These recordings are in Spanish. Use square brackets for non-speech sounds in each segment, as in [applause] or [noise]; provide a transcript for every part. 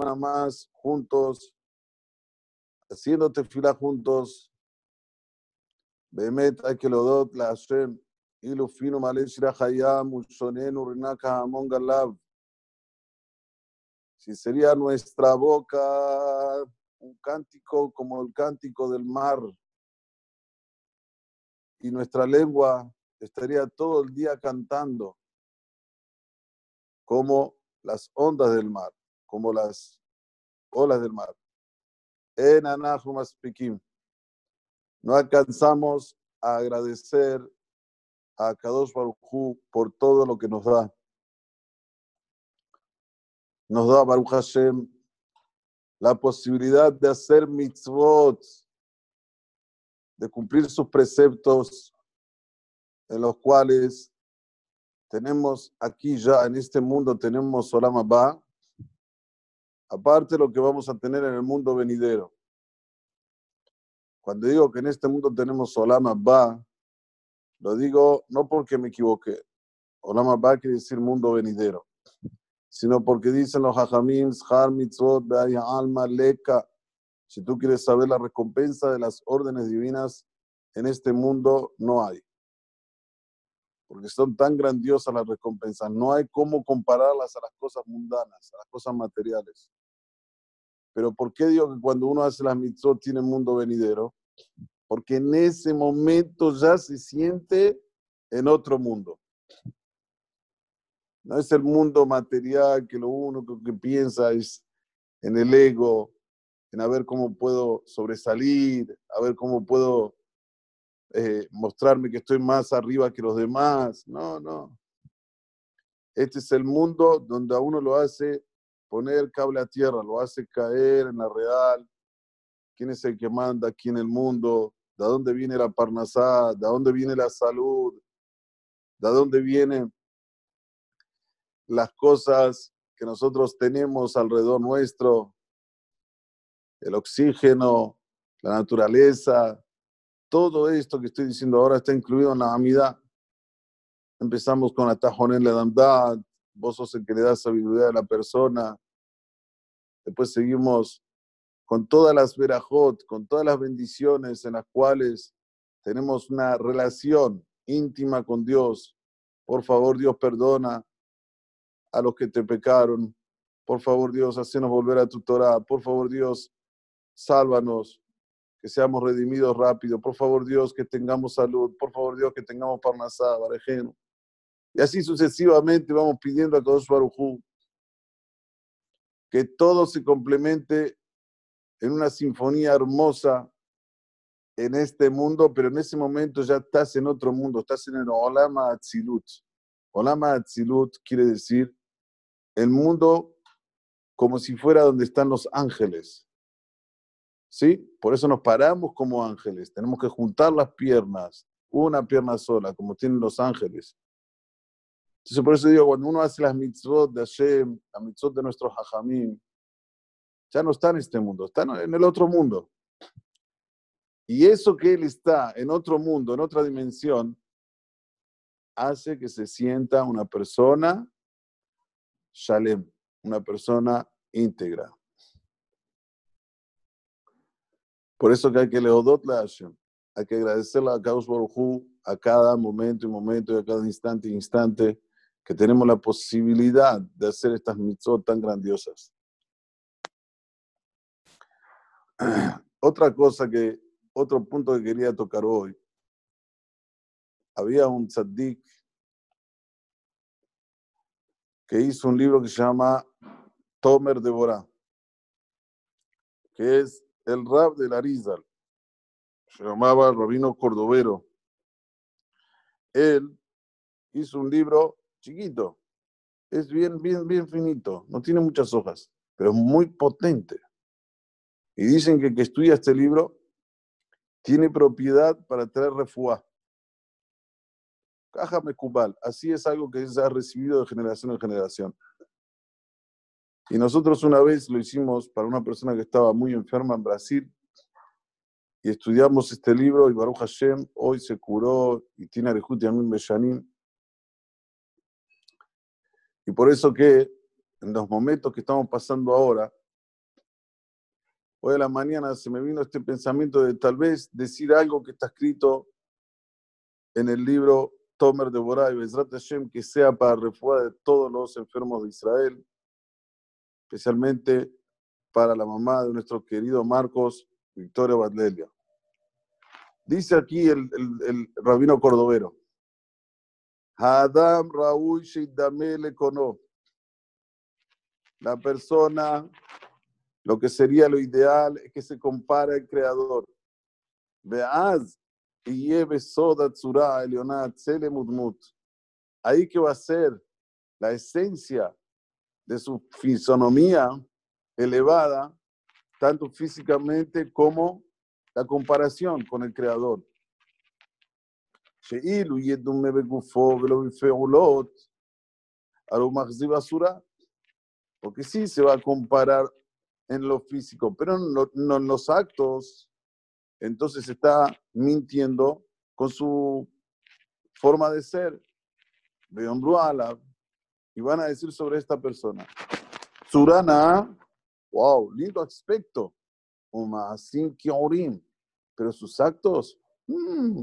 semana más juntos, haciendo tefila juntos. באמת hay que להודות להשם, אילו פינו מלא שירה חיה, מולשוננו רינק ההמון גליו. Si sería nuestra boca un cántico como el cántico del mar y nuestra lengua estaría todo el día cantando como las ondas del mar, como las olas del mar. En Anahumaspikim. No alcanzamos a agradecer a Kadosh Baruj Hu por todo lo que nos da. Nos da Baruch Hashem la posibilidad de hacer mitzvot, de cumplir sus preceptos, en los cuales tenemos aquí ya en este mundo, tenemos Olam Abba, aparte de lo que vamos a tener en el mundo venidero. Cuando digo que en este mundo tenemos Olam Abba, lo digo no porque me equivoqué. Olam Abba quiere decir mundo venidero, sino porque dicen los hajamim, har mitzvot, alma, leka. Si tú quieres saber la recompensa de las órdenes divinas en este mundo, no hay. Porque son tan grandiosas las recompensas. No hay cómo compararlas a las cosas mundanas, a las cosas materiales. Pero ¿por qué digo que cuando uno hace las mitzvot tiene mundo venidero? Porque en ese momento ya se siente en otro mundo. No es el mundo material que lo único que piensa es en el ego, en a ver cómo puedo sobresalir, a ver cómo puedo eh, mostrarme que estoy más arriba que los demás. No, no. Este es el mundo donde a uno lo hace poner cable a tierra, lo hace caer en la real. ¿Quién es el que manda aquí en el mundo? ¿De dónde viene la parnasá? ¿De dónde viene la salud? ¿De dónde vienen las cosas que nosotros tenemos alrededor nuestro? El oxígeno, la naturaleza, todo esto que estoy diciendo ahora está incluido en la amida. Empezamos con la tajonel la damdad, vos sos el que le da sabiduría a la persona. Después seguimos con todas las verajot, con todas las bendiciones en las cuales tenemos una relación íntima con Dios. Por favor, Dios, perdona a los que te pecaron. Por favor, Dios, hacenos volver a tu Torah. Por favor, Dios, sálvanos, que seamos redimidos rápido. Por favor, Dios, que tengamos salud. Por favor, Dios, que tengamos parnasá, barejeno. Y así sucesivamente vamos pidiendo a Kadosh Baruj que todo se complemente en una sinfonía hermosa en este mundo, pero en ese momento ya estás en otro mundo, estás en el Olama Atzilut. Olama Atzilut quiere decir el mundo como si fuera donde están los ángeles. ¿Sí? Por eso nos paramos como ángeles. Tenemos que juntar las piernas, una pierna sola, como tienen los ángeles. Entonces, por eso digo, cuando uno hace las mitzvot de Hashem, las mitzvot de nuestros hajamim, ya no está en este mundo, está en el otro mundo. Y eso que él está en otro mundo, en otra dimensión, hace que se sienta una persona shalem, una persona íntegra. Por eso que hay que leodot la Hashem, hay que agradecerle a Kaus Baruj a cada momento y momento y a cada instante y instante que tenemos la posibilidad de hacer estas mitzvot tan grandiosas. [clears throat] Otra cosa que, otro punto que quería tocar hoy, había un tzaddik que hizo un libro que se llama Tomer Deborah, que es el rap de Larizal, se llamaba Rabino Cordovero. Él hizo un libro chiquito, es bien, bien, bien finito, no tiene muchas hojas, pero es muy potente. Y dicen que el que estudia este libro tiene propiedad para traer refuá. Caja Mecubal, así es algo que se ha recibido de generación en generación. Y nosotros una vez lo hicimos para una persona que estaba muy enferma en Brasil y estudiamos este libro y Baruch Hashem hoy se curó y tiene Arejut Yamin Beshanim. Y por eso que en los momentos que estamos pasando ahora, hoy a la mañana se me vino este pensamiento de tal vez decir algo que está escrito en el libro Tomer de Boray, Bezrat Hashem, que sea para refuar de todos los enfermos de Israel, especialmente para la mamá de nuestro querido Marcos, Victoria Badlelia. Dice aquí el, el, rabino cordobero, Adam Raúl Shidamele Kono. La persona, lo que sería lo ideal es que se compare al creador. Veaz y lleve soda tzura elionat mutmut. Ahí que va a ser la esencia de su fisonomía elevada, tanto físicamente como la comparación con el Creador. Porque sí se va a comparar en lo físico, pero no, en los actos. Entonces está mintiendo con su forma de ser. Y van a decir sobre esta persona. Surana, wow, lindo aspecto. Pero sus actos, mmm,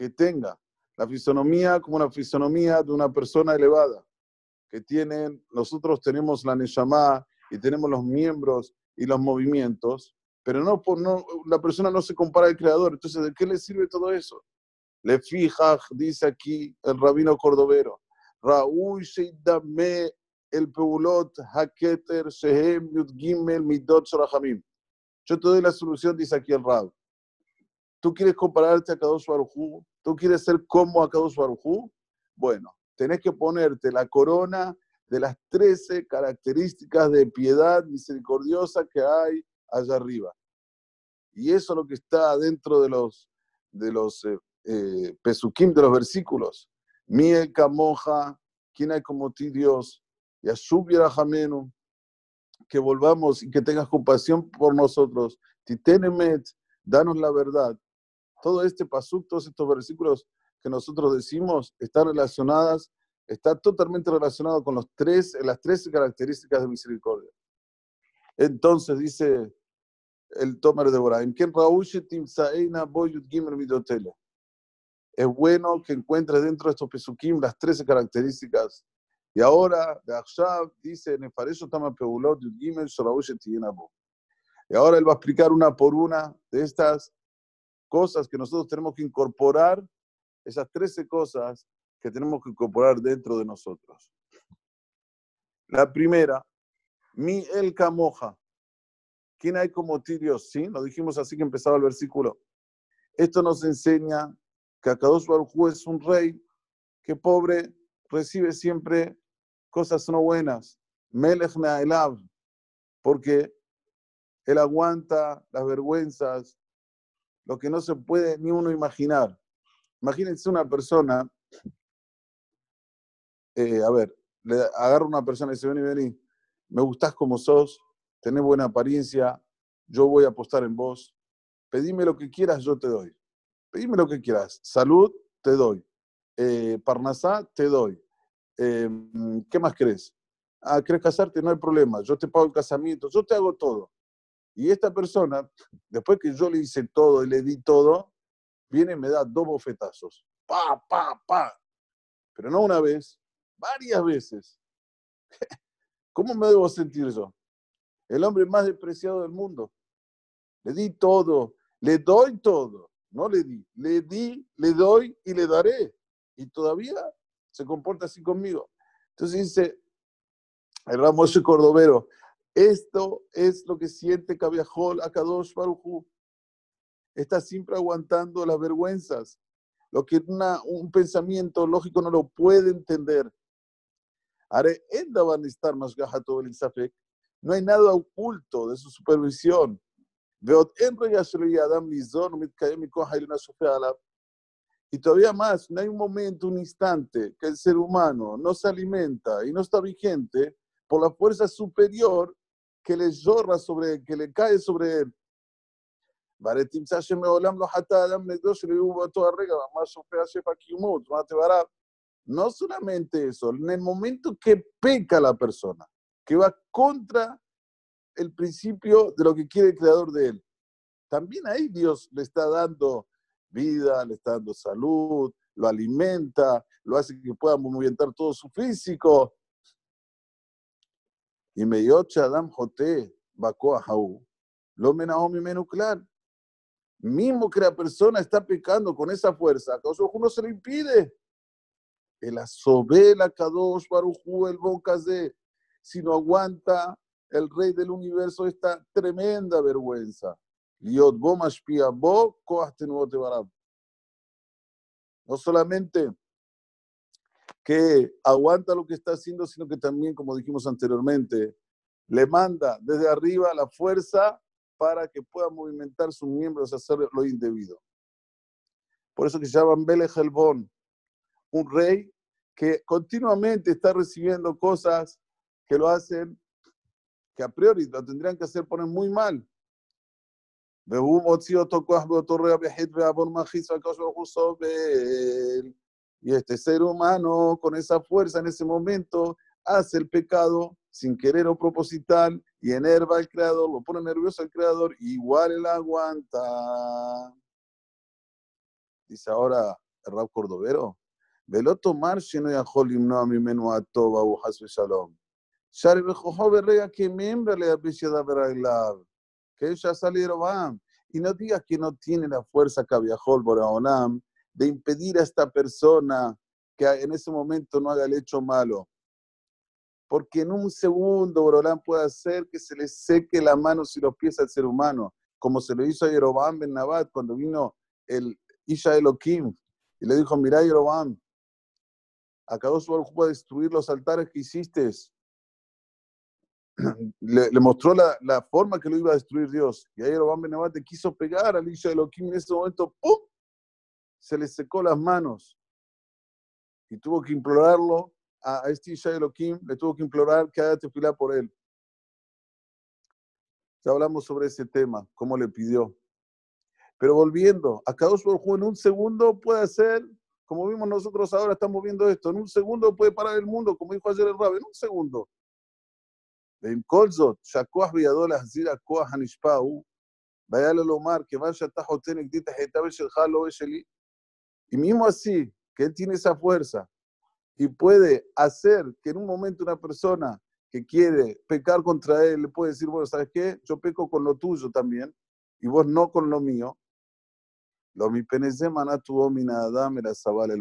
Que tenga la fisonomía como una fisonomía de una persona elevada, que tienen, nosotros tenemos la Neshama y tenemos los miembros y los movimientos, pero no, no la persona no se compara al creador. Entonces, ¿de qué le sirve todo eso? Le fija, dice aquí el rabino cordobero, Raúl Sheidame el Peulot Haketer Shehem Yud Gimel Midot Shorachamim. Yo te doy la solución, dice aquí el Rab. ¿Tú quieres compararte a Kadosh Barujú? ¿Tú quieres ser como a Kadosh Barujú? Bueno, tenés que ponerte la corona de las 13 características de piedad misericordiosa que hay allá arriba. Y eso es lo que está dentro de los, de los eh, eh pesukim, de los versículos. Miel Camoja, ¿quién hay como ti Dios? y a Jamenu, que volvamos y que tengas compasión por nosotros. Titenemet, danos la verdad. Todo este pasuk, todos estos versículos que nosotros decimos están relacionadas, está totalmente relacionado con los tres, las tres características de misericordia. Entonces dice el Tomer de Boraim, es bueno que encuentres dentro de estos pesukim las 13 características. Y ahora, de Akshav, dice, y ahora él va a explicar una por una de estas cosas que nosotros tenemos que incorporar, esas 13 cosas que tenemos que incorporar dentro de nosotros. La primera, mi el camoja. ¿Quién hay como ti Dios? Sí, lo dijimos así que empezaba el versículo. Esto nos enseña que Akadosh Baruj es un rey que pobre recibe siempre cosas no buenas. Melech Me'aelav, porque él aguanta las vergüenzas, lo que no se puede ni uno imaginar. Imagínense una persona, eh, a ver, le agarra una persona y dice, vení, vení, me gustás como sos, tenés buena apariencia, yo voy a apostar en vos, pedime lo que quieras, yo te doy. Pedime lo que quieras, salud, te doy. Eh, Parnasá, te doy. Em, ¿qué más crees? Ah, ¿querés casarte? No hay problema, yo te pago el casamiento, yo te hago todo. Y esta persona, después que yo le hice todo y le di todo, viene y me da dos bofetazos. Pa, pa, pa. Pero no una vez, varias veces. [laughs] ¿Cómo me debo sentir yo? El hombre más despreciado del mundo. Le di todo, le doy todo. No le di, le di, le doy y le daré. Y todavía se comporta así conmigo. Entonces dice el Ramos Cordovero, esto es lo que siente Kaviahol Akadosh Baruchu. Está siempre aguantando las vergüenzas, lo que una, un pensamiento lógico no lo puede entender. No hay nada oculto de su supervisión. Y todavía más, no hay un momento, un instante que el ser humano no se alimenta y no está vigente por la fuerza superior que le llora sobre que le cae sobre él. No solamente eso, en el momento que peca la persona, que va contra el principio de lo que quiere el creador de él, también ahí Dios le está dando vida, le está dando salud, lo alimenta, lo hace que pueda movimentar todo su físico. Y me dio Adam Jote, Bakoa Jau, lo menaomi menuklar. Mismo que la persona está pecando con esa fuerza, a uno se lo impide. El asobel Kadosh Baruchu, el de, si no aguanta el rey del universo esta tremenda vergüenza. No solamente que aguanta lo que está haciendo, sino que también, como dijimos anteriormente, le manda desde arriba la fuerza para que pueda movimentar sus miembros, hacer lo indebido. Por eso que se llaman Bele un rey que continuamente está recibiendo cosas que lo hacen, que a priori lo tendrían que hacer poner muy mal. Y este ser humano, con esa fuerza en ese momento, hace el pecado sin querer o proposital y enerva al creador, lo pone nervioso al creador, igual él aguanta. Dice ahora el Rab Cordovero, no a mi menú a toba o hasbe shalom. Shari bejojo berrega que miembro le apiciada verailav. Que ella salieron Y no digas que no tiene la fuerza que viajó Boraonam de impedir a esta persona que en ese momento no haga el hecho malo porque en un segundo Borolán puede hacer que se le seque la mano y los pies al ser humano, como se lo hizo a Yerobam Ben Nabat cuando vino el Isha Elohim y le dijo, mira Yerobam, acabó su a destruir los altares que hiciste. [clears throat] Le, mostró la, la, forma que lo iba a destruir Dios. Y a Yerobam Ben Nabat le quiso pegar al Isha Elohim en ese momento, ¡pum! Se le secó las manos. Y tuvo que implorarlo a este Isha Elohim le tuvo que implorar que haga tefilá por él. Ya hablamos sobre ese tema, cómo le pidió. Pero volviendo, a Kadosh Baruj en un segundo puede hacer, como vimos nosotros ahora, estamos viendo esto, en un segundo puede parar el mundo, como dijo ayer el Rab, en un segundo. En Kolzot, Shakoah Viadol Hazira Koah Hanishpau, Vayale Lomar, que vaya Tajotenek Dita Hetabesh el Halo Y mismo así, que él tiene esa fuerza, y puede hacer que en un momento una persona que quiere pecar contra él le puede decir, bueno, ¿sabes qué? Yo peco con lo tuyo también y vos no con lo mío. Lo mi el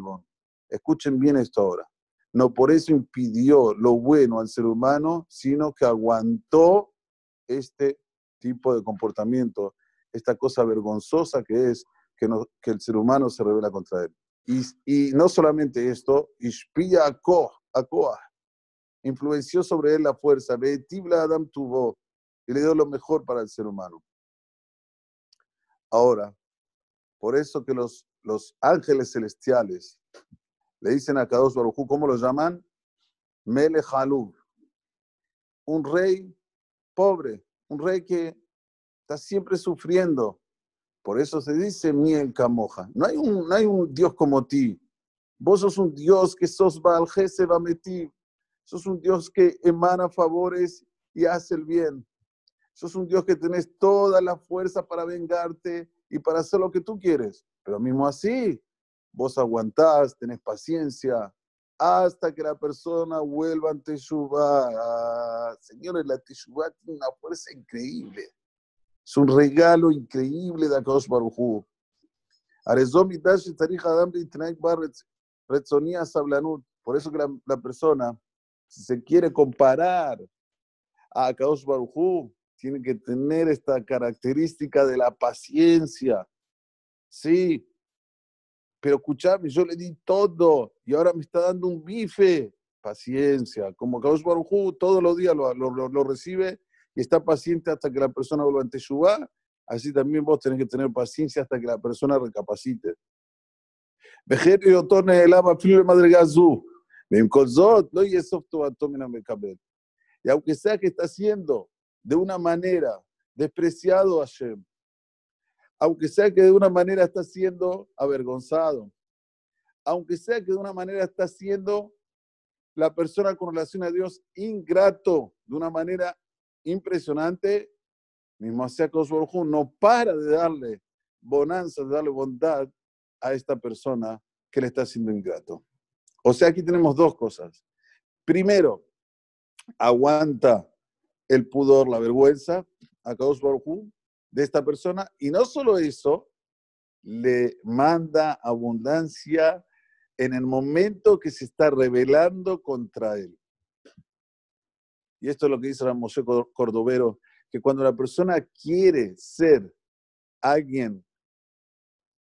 bon. Escuchen bien esto ahora. No por eso impidió lo bueno al ser humano, sino que aguantó este tipo de comportamiento, esta cosa vergonzosa que es que, no, que el ser humano se revela contra él. Y, no solamente esto, Ishpia Akoah, influenció sobre él la fuerza, Betibla Adam tuvo y le dio lo mejor para el ser humano. Ahora, por eso que los, ángeles celestiales le dicen a Kadosh Barujú, ¿cómo lo llaman? Mele un rey pobre, un rey que está siempre sufriendo, por eso se dice miel camoja. No hay un, no hay un Dios como ti. Vos sos un Dios que sos Baal va metir. Sos un Dios que emana favores y hace el bien. Sos un Dios que tenés toda la fuerza para vengarte y para hacer lo que tú quieres. Pero mismo así, vos aguantás, tenés paciencia, hasta que la persona vuelva ante Teshuvah. Señores, la Teshuvah tiene una fuerza increíble. Es un regalo increíble de Akadosh Baruchu. Por eso que la, persona, si se quiere comparar a Akadosh Baruchu, tiene que tener esta característica de la paciencia. Sí, pero escúchame, yo le di todo y ahora me está dando un bife. Paciencia, como Akadosh Baruchu todos los días lo, lo, lo recibe está paciente hasta que la persona vuelva ante Teshuvah, así también vos tenés que tener paciencia hasta que la persona recapacite. y otorne el ama filo madregazú. no y eso Y aunque sea que está haciendo de una manera despreciado a Hashem, aunque sea que de una manera está siendo avergonzado, aunque sea que de una manera está siendo la persona con relación a Dios ingrato de una manera impresionante, mismo hacia no para de darle bonanza, de darle bondad a esta persona que le está siendo ingrato. O sea, aquí tenemos dos cosas. Primero, aguanta el pudor, la vergüenza a Kadosh de esta persona. Y no solo eso, le manda abundancia en el momento que se está rebelando contra él. Y esto es lo que dice Ramosé Cordovero, que cuando la persona quiere ser alguien,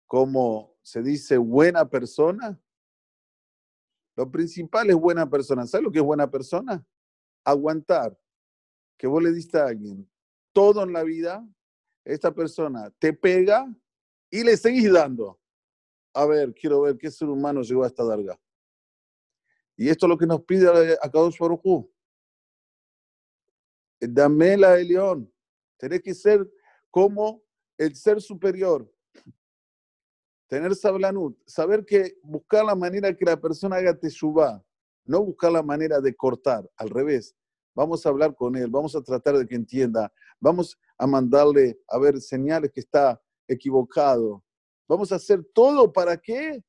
como se dice, buena persona, lo principal es buena persona. ¿Sabes lo que es buena persona? Aguantar que vos le diste a alguien todo en la vida, esta persona te pega y le seguís dando. A ver, quiero ver qué ser humano llegó a esta darga. Y esto es lo que nos pide a Kadosh Dame la de león. Tenés que ser como el ser superior. Tener sablanut. Saber que buscar la manera que la persona haga suba, No buscar la manera de cortar. Al revés. Vamos a hablar con él. Vamos a tratar de que entienda. Vamos a mandarle a ver señales que está equivocado. Vamos a hacer todo para qué?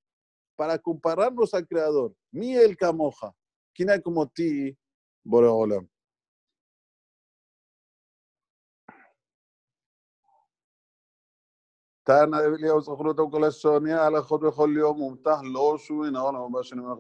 Para compararnos al Creador. Miel Camoja. ¿Quién hay como ti, Boreolam? تأنا إلياس أخرى توكل السونيا على خد بكل يوم ومتاح لوش وين أنا مباشر من